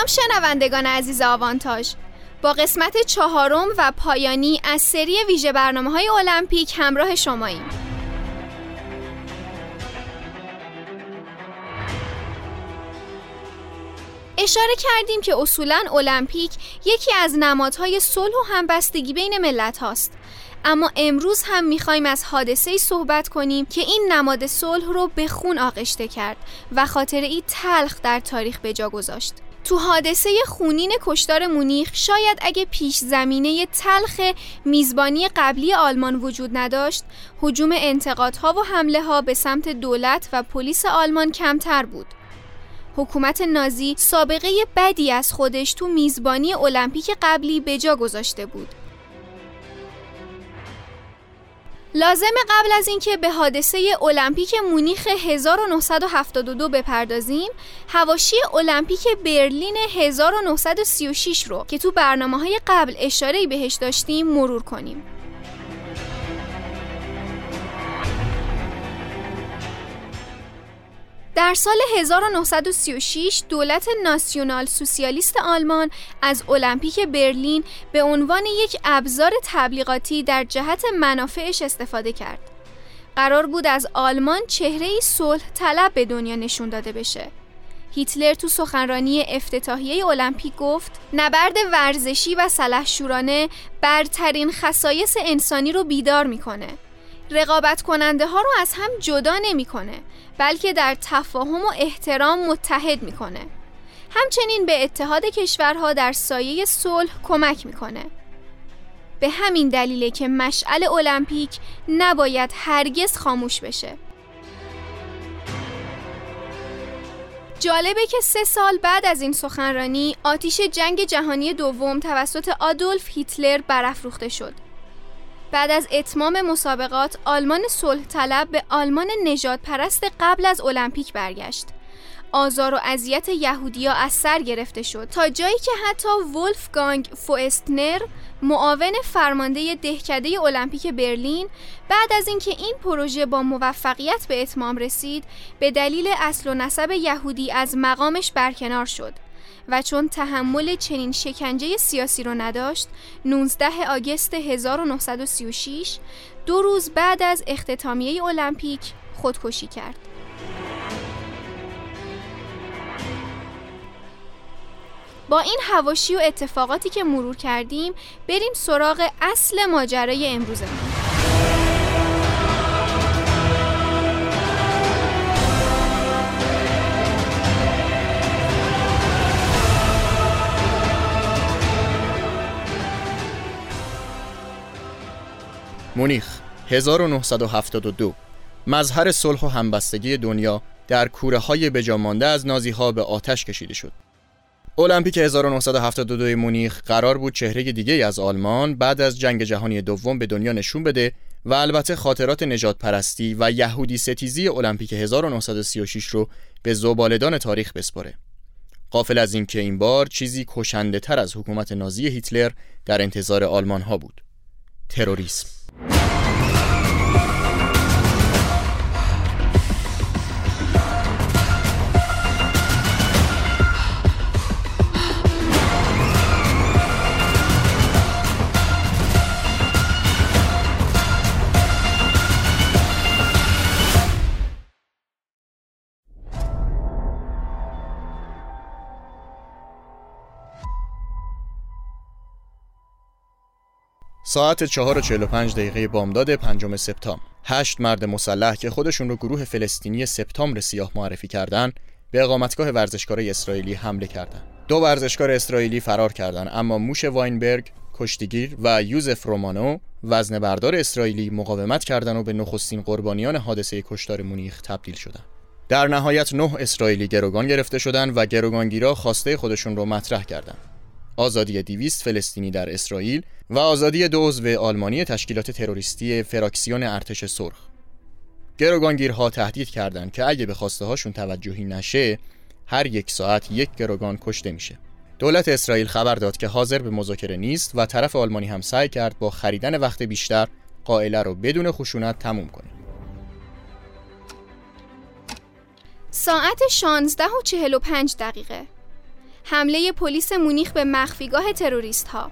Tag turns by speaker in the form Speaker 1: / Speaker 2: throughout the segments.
Speaker 1: سلام شنوندگان عزیز آوانتاژ. با قسمت چهارم و پایانی از سری ویژه برنامه های المپیک همراه شماییم. اشاره کردیم که اصولا المپیک یکی از نمادهای صلح و همبستگی بین ملت هاست اما امروز هم می‌خوایم از حادثه صحبت کنیم که این نماد صلح رو به خون آغشته کرد و خاطره ای تلخ در تاریخ به جا گذاشت. تو حادثه خونین کشتار مونیخ شاید اگه پیش زمینه تلخ میزبانی قبلی آلمان وجود نداشت حجوم انتقادها و حمله ها به سمت دولت و پلیس آلمان کمتر بود. حکومت نازی سابقه بدی از خودش تو میزبانی المپیک قبلی به جا گذاشته بود. لازم قبل از اینکه به حادثه المپیک مونیخ 1972 بپردازیم هواشی المپیک برلین 1936 رو که تو برنامه های قبل اشاره بهش داشتیم مرور کنیم. در سال 1936 دولت ناسیونال سوسیالیست آلمان از المپیک برلین به عنوان یک ابزار تبلیغاتی در جهت منافعش استفاده کرد. قرار بود از آلمان چهره صلح طلب به دنیا نشون داده بشه. هیتلر تو سخنرانی افتتاحیه المپیک گفت نبرد ورزشی و سلحشورانه برترین خصایص انسانی رو بیدار می‌کنه. رقابت کننده ها رو از هم جدا نمی‌کنه بلکه در تفاهم و احترام متحد می‌کنه. همچنین به اتحاد کشورها در سایه صلح کمک می‌کنه. به همین دلیله که مشعل المپیک نباید هرگز خاموش بشه. جالبه که سه سال بعد از این سخنرانی آتیش جنگ جهانی دوم توسط آدولف هیتلر برافروخته شد. بعد از اتمام مسابقات آلمان صلح طلب به آلمان نجات پرست قبل از المپیک برگشت. آزار و اذیت یهودیا از سر گرفته شد تا جایی که حتی ولفگانگ فوستنر معاون فرمانده دهکده المپیک برلین بعد از اینکه این پروژه با موفقیت به اتمام رسید به دلیل اصل و نسب یهودی از مقامش برکنار شد و چون تحمل چنین شکنجه سیاسی رو نداشت 19 آگست 1936 دو روز بعد از اختتامیه المپیک خودکشی کرد. با این هواشی و اتفاقاتی که مرور کردیم بریم سراغ اصل ماجرای امروزمون.
Speaker 2: مونیخ 1972 مظهر صلح و همبستگی دنیا در کوره های بجامانده از نازی ها به آتش کشیده شد المپیک 1972 مونیخ قرار بود چهره دیگه از آلمان بعد از جنگ جهانی دوم به دنیا نشون بده و البته خاطرات نجات پرستی و یهودی ستیزی المپیک 1936 رو به زبالدان تاریخ بسپاره. قافل از اینکه این بار چیزی کشنده تر از حکومت نازی هیتلر در انتظار آلمان ها بود. تروریسم ساعت 4 و 45 دقیقه بامداد پنجم سپتامبر هشت مرد مسلح که خودشون رو گروه فلسطینی سپتامبر سیاه معرفی کردن به اقامتگاه ورزشکار اسرائیلی حمله کردند. دو ورزشکار اسرائیلی فرار کردند اما موش واینبرگ کشتیگیر و یوزف رومانو وزن بردار اسرائیلی مقاومت کردند و به نخستین قربانیان حادثه کشتار مونیخ تبدیل شدند. در نهایت نه اسرائیلی گروگان گرفته شدند و گروگانگیرا خواسته خودشون رو مطرح کردند. آزادی دیویست فلسطینی در اسرائیل و آزادی دو عضو آلمانی تشکیلات تروریستی فراکسیون ارتش سرخ. گروگانگیرها تهدید کردند که اگه به خواسته هاشون توجهی نشه هر یک ساعت یک گروگان کشته میشه. دولت اسرائیل خبر داد که حاضر به مذاکره نیست و طرف آلمانی هم سعی کرد با خریدن وقت بیشتر قائله رو بدون خشونت تموم کنه.
Speaker 1: ساعت 16 و 45 دقیقه. حمله پلیس مونیخ به مخفیگاه تروریست ها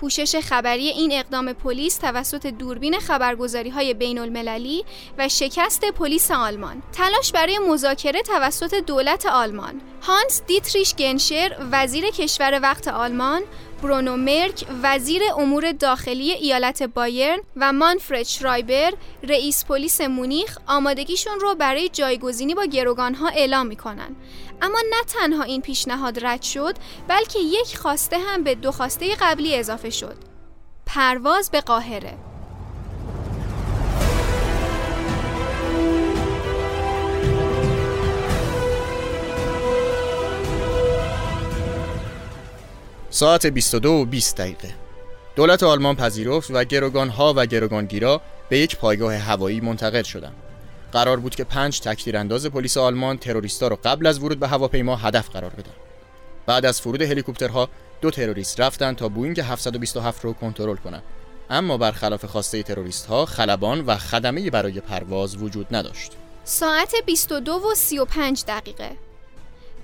Speaker 1: پوشش خبری این اقدام پلیس توسط دوربین خبرگزاری های بین المللی و شکست پلیس آلمان. تلاش برای مذاکره توسط دولت آلمان. هانس دیتریش گنشر وزیر کشور وقت آلمان برونو مرک وزیر امور داخلی ایالت بایرن و مانفرد شرایبر رئیس پلیس مونیخ آمادگیشون رو برای جایگزینی با گروگانها اعلام می‌کنن. اما نه تنها این پیشنهاد رد شد بلکه یک خواسته هم به دو خواسته قبلی اضافه شد. پرواز به قاهره.
Speaker 2: ساعت 22 و 20 دقیقه دولت آلمان پذیرفت و گروگانها و گروگانگیرا به یک پایگاه هوایی منتقل شدند. قرار بود که پنج تکتیرانداز پلیس آلمان تروریستا رو قبل از ورود به هواپیما هدف قرار بدن. بعد از فرود هلیکوپترها دو تروریست رفتن تا بوینگ 727 رو کنترل کنند. اما برخلاف خواسته تروریست ها خلبان و خدمه برای پرواز وجود نداشت.
Speaker 1: ساعت 22 و 35 دقیقه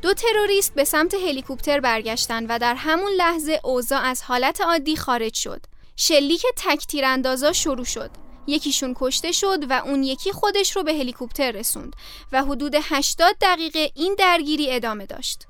Speaker 1: دو تروریست به سمت هلیکوپتر برگشتند و در همون لحظه اوضاع از حالت عادی خارج شد. شلیک تک تیراندازا شروع شد. یکیشون کشته شد و اون یکی خودش رو به هلیکوپتر رسوند و حدود 80 دقیقه این درگیری ادامه داشت.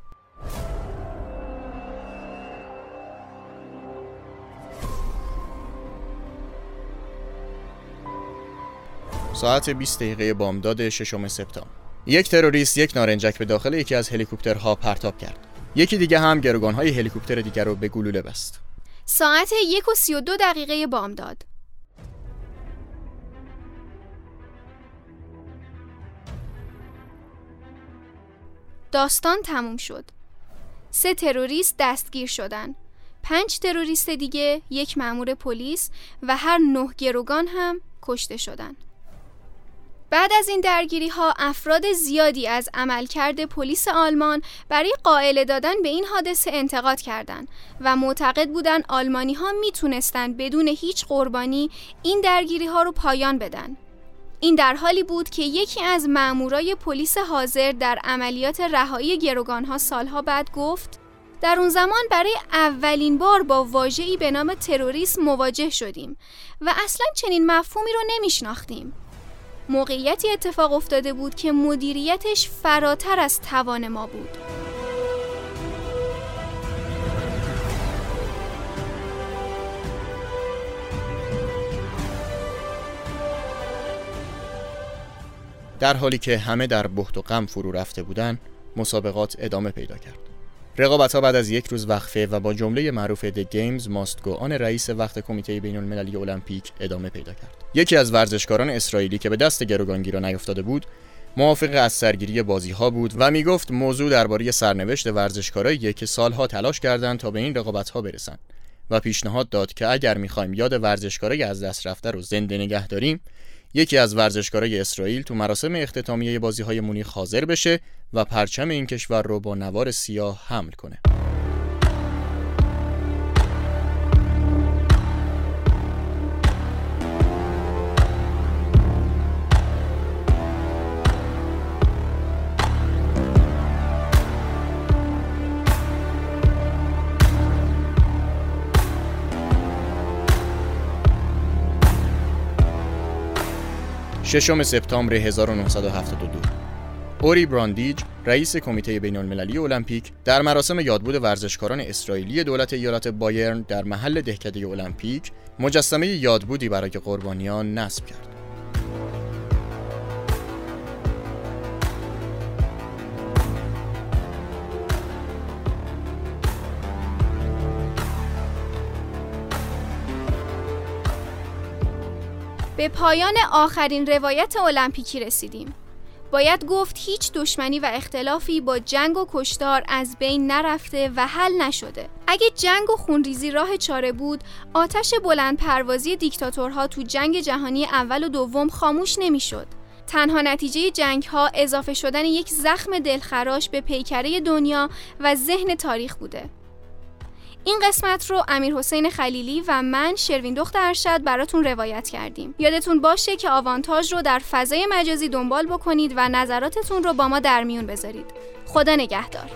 Speaker 2: ساعت 20 دقیقه بامداد ششم سپتامبر یک تروریست یک نارنجک به داخل یکی از هلیکوپترها پرتاب کرد. یکی دیگه هم گروگانهای هلیکوپتر دیگر رو به گلوله بست.
Speaker 1: ساعت یک و سی و دو دقیقه بامداد داستان تموم شد. سه تروریست دستگیر شدن. پنج تروریست دیگه یک مأمور پلیس و هر نه گروگان هم کشته شدند. بعد از این درگیری ها افراد زیادی از عملکرد پلیس آلمان برای قائل دادن به این حادثه انتقاد کردند و معتقد بودند آلمانی ها می‌تونستند بدون هیچ قربانی این درگیری ها رو پایان بدن. این در حالی بود که یکی از مامورای پلیس حاضر در عملیات رهایی گروگان ها سالها بعد گفت در اون زمان برای اولین بار با واژه‌ای به نام تروریسم مواجه شدیم و اصلا چنین مفهومی رو نمیشناختیم. موقعیتی اتفاق افتاده بود که مدیریتش فراتر از توان ما بود.
Speaker 2: در حالی که همه در بحت و غم فرو رفته بودند، مسابقات ادامه پیدا کرد. رقابت ها بعد از یک روز وقفه و با جمله معروف د گیمز ماست گو آن رئیس وقت کمیته بین المللی المپیک ادامه پیدا کرد. یکی از ورزشکاران اسرائیلی که به دست گروگانگیرا نیفتاده بود، موافق از سرگیری بازی ها بود و می گفت موضوع درباره سرنوشت ورزشکارایی که سالها تلاش کردند تا به این رقابت ها برسند و پیشنهاد داد که اگر می‌خوایم یاد ورزشکارای از دست رفته رو زنده نگه داریم یکی از ورزشکارای اسرائیل تو مراسم اختتامیه بازی های مونیخ حاضر بشه و پرچم این کشور رو با نوار سیاه حمل کنه. ششم سپتامبر 1972 اوری براندیج رئیس کمیته بین المللی المپیک در مراسم یادبود ورزشکاران اسرائیلی دولت ایالت بایرن در محل دهکده المپیک مجسمه یادبودی برای قربانیان نصب کرد.
Speaker 1: به پایان آخرین روایت المپیکی رسیدیم. باید گفت هیچ دشمنی و اختلافی با جنگ و کشتار از بین نرفته و حل نشده. اگه جنگ و خونریزی راه چاره بود، آتش بلند پروازی دیکتاتورها تو جنگ جهانی اول و دوم خاموش نمی‌شد. تنها نتیجه جنگ ها اضافه شدن یک زخم دلخراش به پیکره دنیا و ذهن تاریخ بوده. این قسمت رو امیر حسین خلیلی و من شروین دختر ارشد براتون روایت کردیم. یادتون باشه که آوانتاژ رو در فضای مجازی دنبال بکنید و نظراتتون رو با ما در میون بذارید. خدا نگهدار.